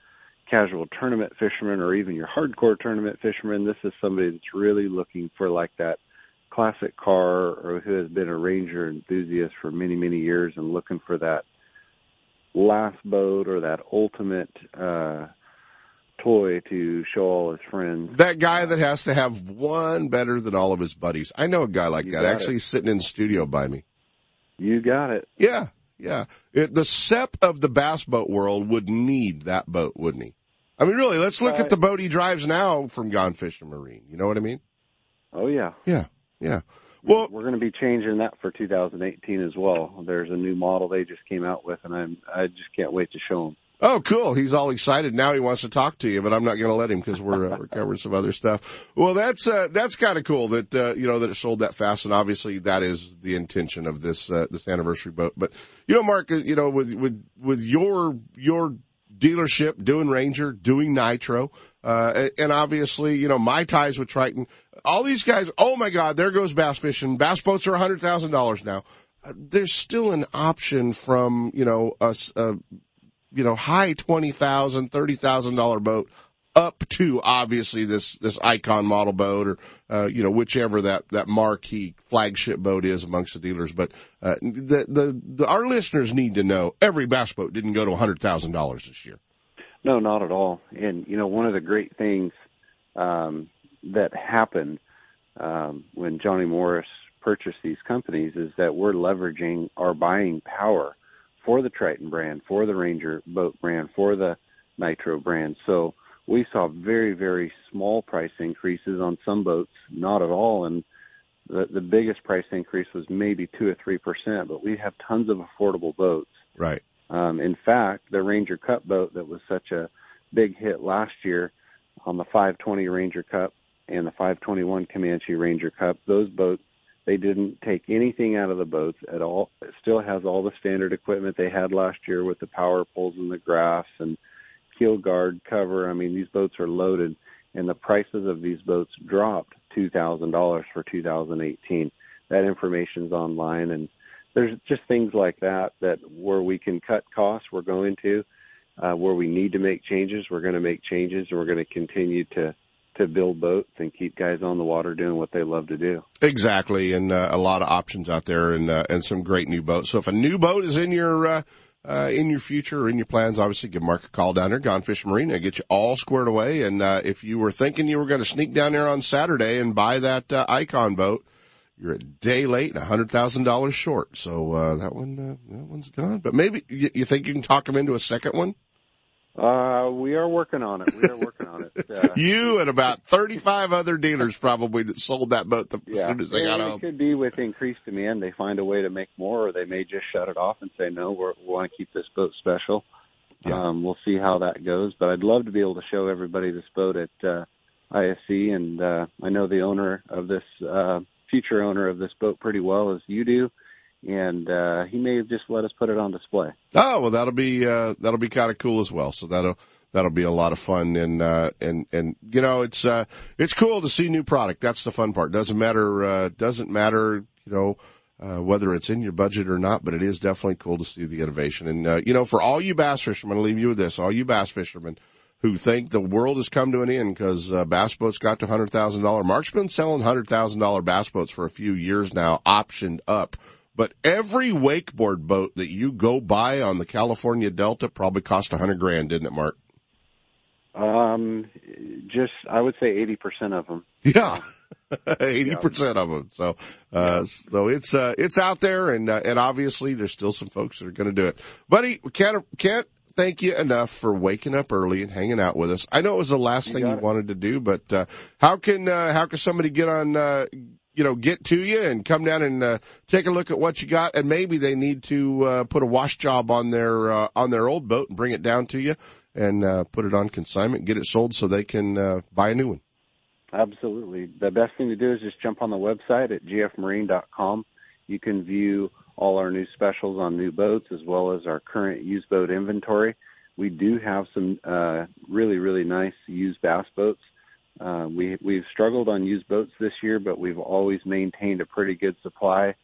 casual tournament fisherman or even your hardcore tournament fisherman. This is somebody that's really looking for like that classic car or who has been a ranger enthusiast for many, many years and looking for that last boat or that ultimate uh toy to show all his friends. That guy that has to have one better than all of his buddies. I know a guy like You that. Actually, it. sitting in the studio by me. You got it. Yeah, yeah. It, the SEP of the bass boat world would need that boat, wouldn't he? I mean, really, let's look at the boat he drives now from Gone Fishing Marine. You know what I mean? Oh yeah. Yeah, yeah. Well, we're going to be changing that for 2018 as well. There's a new model they just came out with, and I'm I just can't wait to show them. Oh, cool. He's all excited. Now he wants to talk to you, but I'm not going to let him because we're, uh, we're covering some other stuff. Well, that's, uh, that's kind of cool that, uh, you know, that it sold that fast. And obviously that is the intention of this, uh, this anniversary boat. But, you know, Mark, uh, you know, with, with, with your, your dealership doing Ranger, doing Nitro, uh, and- obviously, you know, my ties with Triton, all these guys, oh my God, there goes bass fishing. Bass boats are a hundred thousand dollars now. Uh, there's still an option from, you know, a, uh, you know, high twenty thousand, thirty thousand dollar boat up to obviously this, this icon model boat or, uh, you know, whichever that, that marquee flagship boat is amongst the dealers. But, uh, the, the, the, our listeners need to know every bass boat didn't go to hundred thousand dollars this year. No, not at all. And you know, one of the great things um, that happened um, when Johnny Morris purchased these companies is that we're leveraging our buying power for the Triton brand, for the Ranger boat brand, for the Nitro brand. So we saw very, very small price increases on some boats, not at all. And the, the biggest price increase was maybe two or three percent, but we have tons of affordable boats. Right. Um, in fact, the Ranger Cup boat that was such a big hit last year on the 520 Ranger Cup and the 521 Comanche Ranger Cup, those boats, they didn't take anything out of the boats at all. It still has all the standard equipment they had last year with the power poles and the graphs and keel guard cover. I mean, these boats are loaded and the prices of these boats dropped $2,000 for 2018. That information's online and there's just things like that that where we can cut costs we're going to uh, where we need to make changes we're going to make changes and we're going to continue to to build boats and keep guys on the water doing what they love to do Exactly. And, uh, a lot of options out there and, uh, and some great new boats. So if a new boat is in your, uh, in your future or in your plans, obviously give Mark a call down there, Gone Fish Marine, and get you all squared away. And, uh, if you were thinking you were going to sneak down there on Saturday and buy that, uh, Icon boat, you're a day late and a hundred thousand dollars short. So, uh, that one, uh, that one's gone. But maybe you, you think you can talk them into a second one? Uh we are working on it. We are working on it. Uh, You and about 35 other dealers probably that sold that boat the, yeah. as soon as they got And home. it could be with increased demand they find a way to make more or they may just shut it off and say no we're, we want to keep this boat special. Yeah. um we'll see how that goes but i'd love to be able to show everybody this boat at uh ISE and uh i know the owner of this uh future owner of this boat pretty well as you do and uh he may have just let us put it on display Oh, well, that'll be, uh, that'll be kind of cool as well. So that'll, that'll be a lot of fun. And, uh, and, and, you know, it's, uh, it's cool to see new product. That's the fun part. Doesn't matter, uh, doesn't matter, you know, uh, whether it's in your budget or not, but it is definitely cool to see the innovation. And, uh, you know, for all you bass fishermen, I'll leave you with this, all you bass fishermen who think the world has come to an end because, uh, bass boats got to $100,000. Mark's been selling $100,000 bass boats for a few years now, optioned up. But every wakeboard boat that you go buy on the California Delta probably cost a hundred grand, didn't it, Mark? um just i would say 80% of them Yeah. 80% of them. So, uh, so it's, uh, it's out there and, uh, and obviously there's still some folks that are going to do it. Buddy, we can't, can't thank you enough for waking up early and hanging out with us. I know it was the last thing you it. wanted to do, but, uh, how can, uh, how can somebody get on, uh, you know, get to you and come down and, uh, take a look at what you got and maybe they need to, uh, put a wash job on their, uh, on their old boat and bring it down to you and, uh, put it on consignment, get it sold so they can, uh, buy a new one. Absolutely. The best thing to do is just jump on the website at gfmarine.com. You can view all our new specials on new boats as well as our current used boat inventory. We do have some uh, really, really nice used bass boats. Uh, we, we've struggled on used boats this year, but we've always maintained a pretty good supply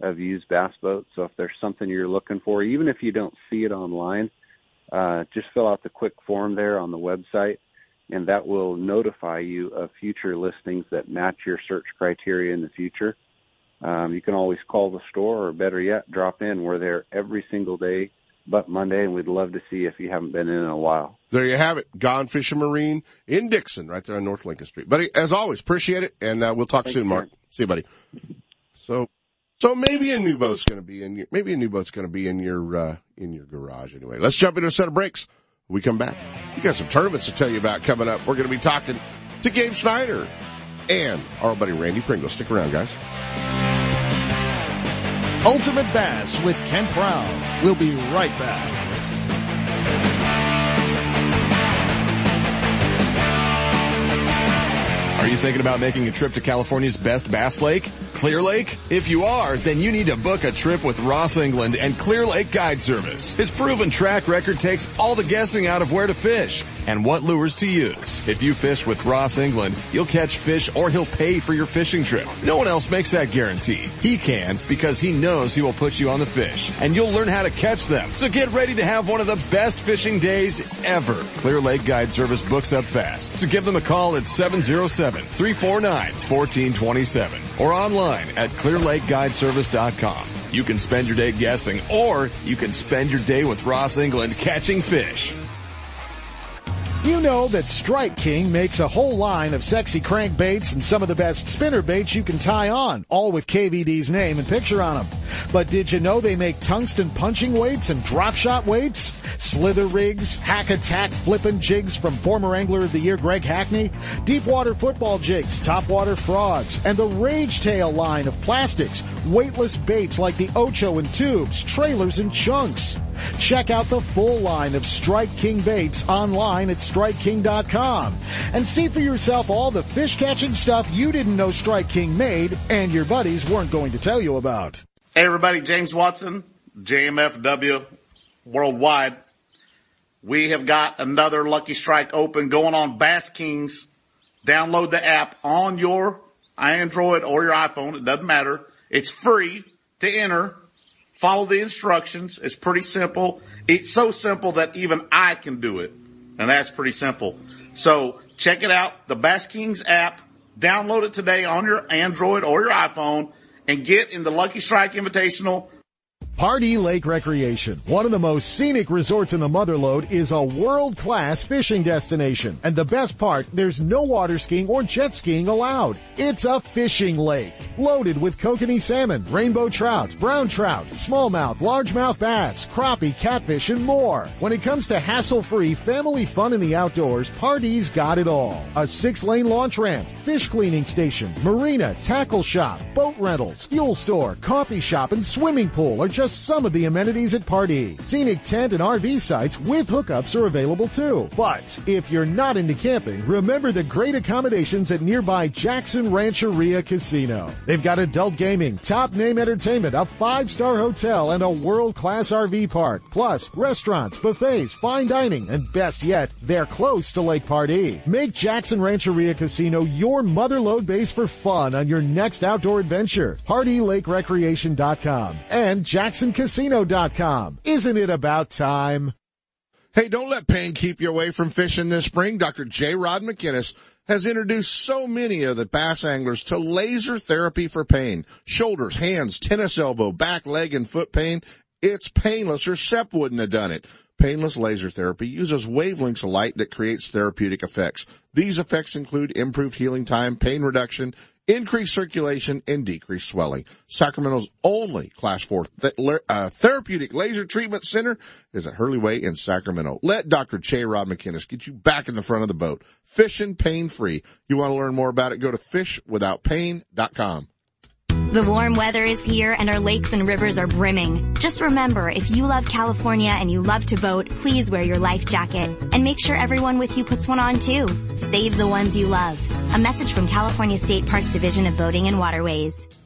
of used bass boats. So if there's something you're looking for, even if you don't see it online, uh, just fill out the quick form there on the website, and that will notify you of future listings that match your search criteria in the future. Um, you can always call the store, or better yet, drop in. We're there every single day but Monday, and we'd love to see if you haven't been in in a while. There you have it. Gone Fishing Marine in Dixon, right there on North Lincoln Street. Buddy, as always, appreciate it, and uh, we'll talk Thank soon, you, Mark. man. See you, buddy. So, so maybe a new boat's going to be in your, maybe a new boat's going to be in your, uh, in your garage anyway. Let's jump into a set of breaks. When we come back. We got some tournaments to tell you about coming up. We're going to be talking to Gabe Snyder and our buddy Randy Pringle. Stick around, guys. Ultimate Bass with Kent Brown. We'll be right back. Are you thinking about making a trip to California's best bass lake? Clear Lake? If you are, then you need to book a trip with Ross England and Clear Lake Guide Service. His proven track record takes all the guessing out of where to fish and what lures to use. If you fish with Ross England, you'll catch fish or he'll pay for your fishing trip. No one else makes that guarantee. He can because he knows he will put you on the fish and you'll learn how to catch them. So get ready to have one of the best fishing days ever. Clear Lake Guide Service books up fast. So give them a call at 707-349-1427 or online at clearlakeguideservice.com. You can spend your day guessing or you can spend your day with Ross England catching fish. You know that Strike King makes a whole line of sexy crankbaits and some of the best spinner baits you can tie on, all with KVD's name and picture on them. But did you know they make tungsten punching weights and drop shot weights? Slither rigs, hack attack flippin' jigs from former Angler of the Year Greg Hackney, deep water football jigs, top water frogs, and the Rage Tail line of plastics, weightless baits like the Ocho and tubes, trailers and chunks. Check out the full line of Strike King baits online at StrikeKing.com and see for yourself all the fish catching stuff you didn't know Strike King made and your buddies weren't going to tell you about. Hey everybody, James Watson, JMFW Worldwide. We have got another Lucky Strike open going on Bass Kings. Download the app on your Android or your iPhone. It doesn't matter. It's free to enter. Follow the instructions. It's pretty simple. It's so simple that even I can do it. And that's pretty simple. So check it out. The Bass Kings app. Download it today on your Android or your iPhone and get in the Lucky Strike Invitational. Pardee Lake Recreation, one of the most scenic resorts in the Motherlode, is a world-class fishing destination. And the best part, there's no water skiing or jet skiing allowed. It's a fishing lake, loaded with kokanee salmon, rainbow trout, brown trout, smallmouth, largemouth bass, crappie, catfish, and more. When it comes to hassle-free family fun in the outdoors, Pardee's got it all. A six-lane launch ramp, fish cleaning station, marina, tackle shop, boat rentals, fuel store, coffee shop, and swimming pool are just some of the amenities at Pardee. Scenic tent and RV sites with hookups are available too. But if you're not into camping, remember the great accommodations at nearby Jackson Rancheria Casino. They've got adult gaming, top name entertainment, a five-star hotel, and a world-class RV park. Plus, restaurants, buffets, fine dining, and best yet, they're close to Lake Pardee. Make Jackson Rancheria Casino your motherlode base for fun on your next outdoor adventure. PardeeLakeRecreation.com and JacksonCasino.com. Isn't it about time? Hey, don't let pain keep you away from fishing this spring. Dr. J. Rod McInnes has introduced so many of the bass anglers to laser therapy for pain. Shoulders, hands, tennis elbow, back, leg, and foot pain. It's painless or SEP wouldn't have done it. Painless laser therapy uses wavelengths of light that creates therapeutic effects. These effects include improved healing time, pain reduction, increased circulation, and decreased swelling. Sacramento's only Class 4 th- uh, therapeutic laser treatment center is at Hurley Way in Sacramento. Let Dr. J. Rod McInnes get you back in the front of the boat. Fishing pain free. You want to learn more about it? Go to fishwithoutpain.com. The warm weather is here and our lakes and rivers are brimming. Just remember, if you love California and you love to boat, please wear your life jacket. And make sure everyone with you puts one on too. Save the ones you love. A message from California State Parks Division of Boating and Waterways.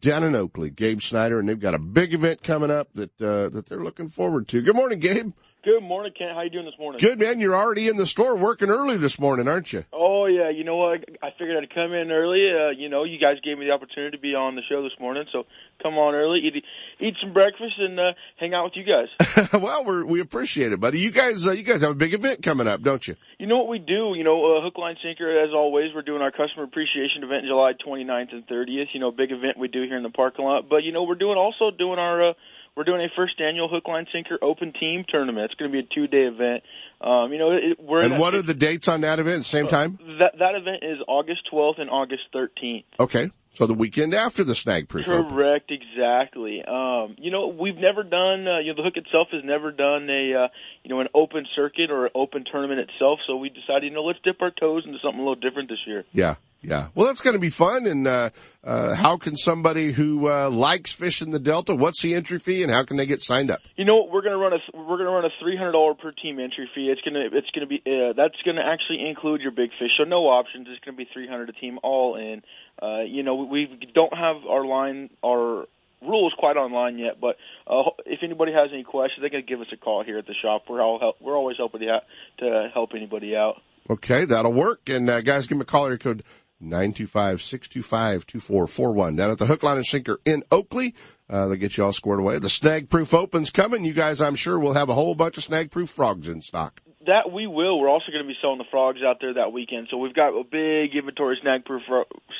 down in Oakley, Gabe Snyder, and they've got a big event coming up that uh, that they're looking forward to. Good morning, Gabe. Good morning, Kent. How you doing this morning? Good, man. You're already in the store working early this morning, aren't you? Oh yeah. You know what? I figured I'd come in early. Uh, you know, you guys gave me the opportunity to be on the show this morning, so come on early, eat eat some breakfast, and uh, hang out with you guys. well, we we appreciate it, buddy. You guys, uh, you guys have a big event coming up, don't you? You know what we do? You know, uh, hook, line, sinker. As always, we're doing our customer appreciation event July 29th and 30th. You know, big event we do here in the parking lot. But you know, we're doing also doing our uh, we're doing a first annual hook, line, sinker open team tournament. It's going to be a two day event. Um, you know, it, we're and what are the dates on that event? Same time? That that event is August 12th and August 13th. Okay, so the weekend after the Snag Proof. Correct, exactly. Um, you know, we've never done. Uh, you know, the hook itself has never done a uh, you know an open circuit or an open tournament itself. So we decided, you know, let's dip our toes into something a little different this year. Yeah, yeah. Well, that's going to be fun. And uh, uh, how can somebody who uh, likes fishing the Delta? What's the entry fee, and how can they get signed up? You know, we're going to run a we're going to run a three hundred dollar per team entry fee. It's going to it's going to be uh, that's going to actually include your big fish. So no options. It's going to be three hundred a team all in. Uh, you know, we don't have our line our rules quite online yet, but uh, if anybody has any questions, they can give us a call here at the shop. We're all help, we're always hoping to, to help anybody out. Okay, that'll work. And uh, guys, give me a call. Your code 925-625-2441 down at the Hook Line and Sinker in Oakley. Uh, they'll get you all squared away. The Snag Proof Open's coming. You guys, I'm sure, will have a whole bunch of Snag Proof frogs in stock. That we will. We're also going to be selling the frogs out there that weekend. So we've got a big inventory of Snag Proof,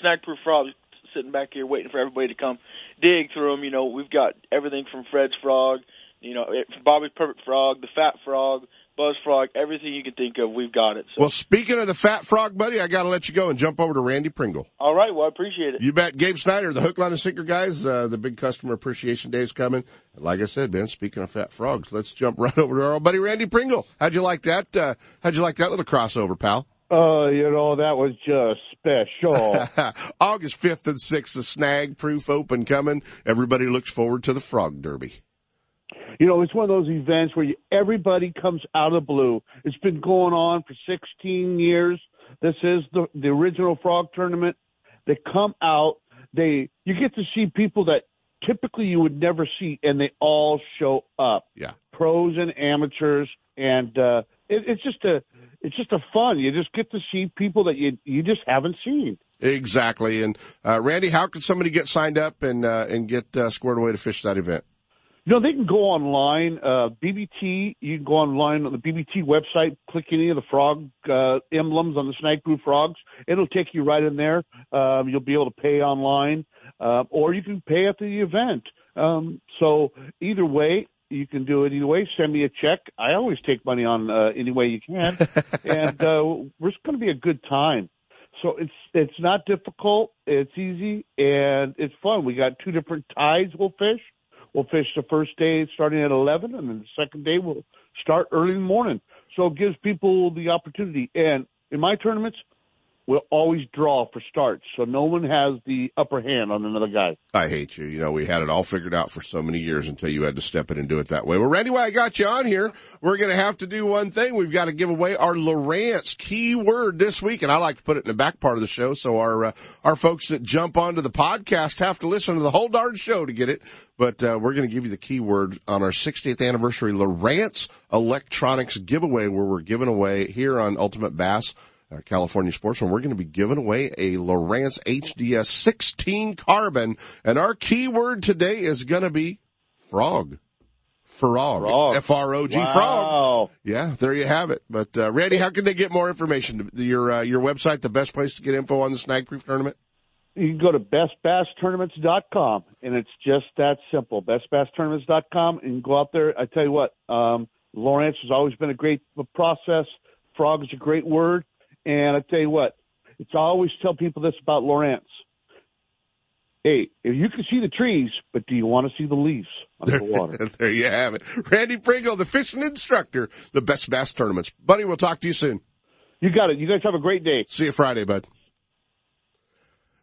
Snag Proof frogs sitting back here waiting for everybody to come dig through them. You know, we've got everything from Fred's frog, you know, Bobby's perfect frog, the fat frog, Buzz Frog, everything you can think of, we've got it. So. Well, speaking of the fat frog, buddy, I got to let you go and jump over to Randy Pringle. All right, well, I appreciate it. You bet. Gabe Snyder, the Hook Line and Sinker guys, uh, the big customer appreciation day is coming. Like I said, man, speaking of fat frogs, let's jump right over to our old buddy Randy Pringle. How'd you like that? Uh, how'd you like that little crossover, pal? Oh, uh, you know, that was just special. August 5th and 6th, the Snag Proof Open coming. Everybody looks forward to the Frog Derby you know, it's one of those events where you, everybody comes out of the blue. It's been going on for 16 years. This is the the original frog tournament. They come out. They you get to see people that typically you would never see, and they all show up. Yeah, pros and amateurs, and uh, it, it's just a it's just a fun. You just get to see people that you you just haven't seen. Exactly. And uh, Randy, how can somebody get signed up and uh, and get uh, squared away to fish that event? You know, they can go online, uh, BBT, you can go online on the BBT website, click any of the frog uh, emblems on the snag proof frogs. It'll take you right in there. Um, you'll be able to pay online, uh, or you can pay at the event. Um, so either way, you can do it either way. Send me a check. I always take money on uh, any way you can, and uh, it's going to be a good time. So it's it's not difficult. It's easy and it's fun. We got two different tides we'll fish. We'll fish the first day starting at 11, and then the second day we'll start early in the morning. So it gives people the opportunity. And in my tournaments, we'll always draw for starts, so no one has the upper hand on another guy. I hate you. You know, we had it all figured out for so many years until you had to step in and do it that way. Well, Randy, while I got you on here, we're going to have to do one thing. We've got to give away our Lowrance keyword this week, and I like to put it in the back part of the show so our uh, our folks that jump onto the podcast have to listen to the whole darn show to get it. But uh, we're going to give you the keyword on our 60th anniversary Lowrance Electronics giveaway, where we're giving away here on Ultimate Bass uh, California Sportsman, we're going to be giving away a Lowrance HDS 16 carbon. And our keyword today is going to be frog. Frog. F-R-O-G, wow. frog. Yeah, there you have it. But, uh, Randy, how can they get more information? Your, uh, your website, the best place to get info on the Snag Proof tournament? You can go to bestbasstournaments.com, and it's just that simple. Bestbasstournaments.com, and go out there. I tell you what, um, Lowrance has always been a great process. Frog is a great word. And I tell you what, it's I always tell people this about Lowrance. hey, if you can see the trees, but do you want to see the leaves under the water? there you have it. Randy Pringle, the fishing instructor, the best bass tournaments. Buddy, we'll talk to you soon. You got it. You guys have a great day. See you Friday, bud.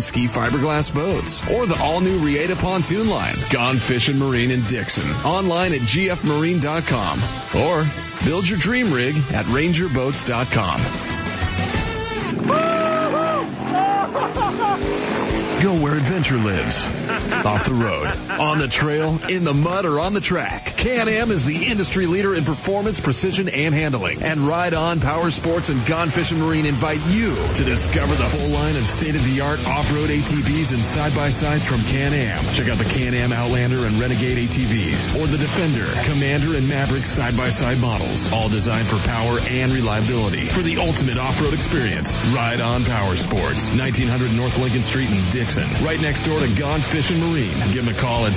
ski fiberglass boats or the all new Reata pontoon line, Gone Fishing Marine in Dixon. Online at gfmarine.com or build your dream rig at rangerboats.com. Go where adventure lives. Off the road, on the trail, in the mud, or on the track. Can-Am is the industry leader in performance, precision, and handling. And Ride On Power Sports and Gone Fishing Marine invite you to discover the full line of state-of-the-art off-road ATVs and side-by-sides from Can-Am. Check out the Can-Am Outlander and Renegade ATVs, or the Defender, Commander, and Maverick side-by-side models. All designed for power and reliability. For the ultimate off-road experience, Ride On Power Sports, 1900 North Lincoln Street in Dixon, right next door to Gone Fishing Marine. Give them a call at oh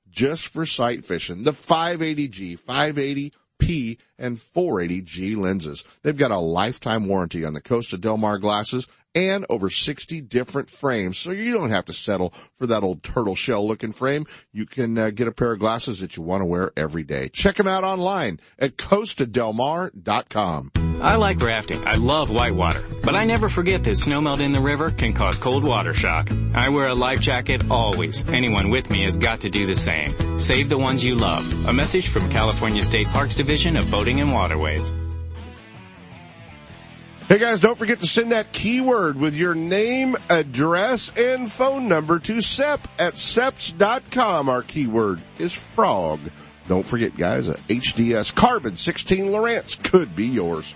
just for sight fishing. The 580G, 580 P and 480G lenses. They've got a lifetime warranty on the Costa Del Mar glasses and over 60 different frames. So you don't have to settle for that old turtle shell looking frame. You can uh, get a pair of glasses that you want to wear every day. Check them out online at costadelmar.com. I like rafting. I love whitewater. But I never forget that snowmelt in the river can cause cold water shock. I wear a life jacket always. Anyone with me has got to do the same. Save the ones you love. A message from California State Parks Division of Boating and Waterways. Hey guys, don't forget to send that keyword with your name, address, and phone number to SEP at seps.com. Our keyword is frog. Don't forget guys, a HDS Carbon 16 Lowrance could be yours.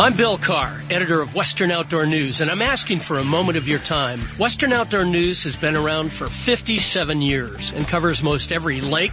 I'm Bill Karr, editor of Western Outdoor News, and I'm asking for a moment of your time. Western Outdoor News has been around for 57 years and covers most every lake,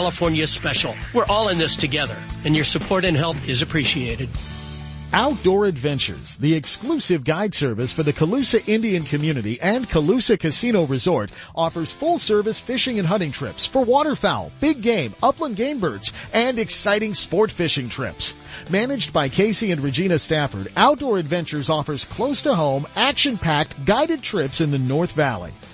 California special. We're all in this together and your support and help is appreciated. Outdoor Adventures, the exclusive guide service for the Colusa Indian community and Colusa Casino Resort, offers full service fishing and hunting trips for waterfowl, big game, upland game birds, and exciting sport fishing trips. Managed by Casey and Regina Stafford, Outdoor Adventures offers close to home, action-packed guided trips in the North Valley.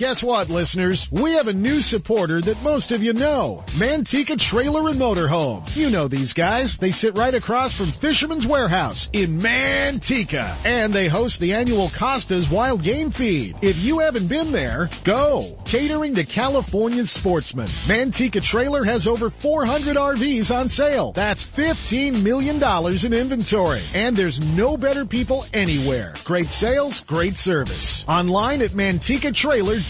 Guess what, listeners? We have a new supporter that most of you know. Manteca Trailer and Motorhome. You know these guys. They sit right across from Fisherman's Warehouse in Manteca. And they host the annual Costa's Wild Game Feed. If you haven't been there, go. Catering to California's sportsmen. Manteca Trailer has over 400 RVs on sale. That's $15 million in inventory. And there's no better people anywhere. Great sales, great service. Online at mantecatrailer.com.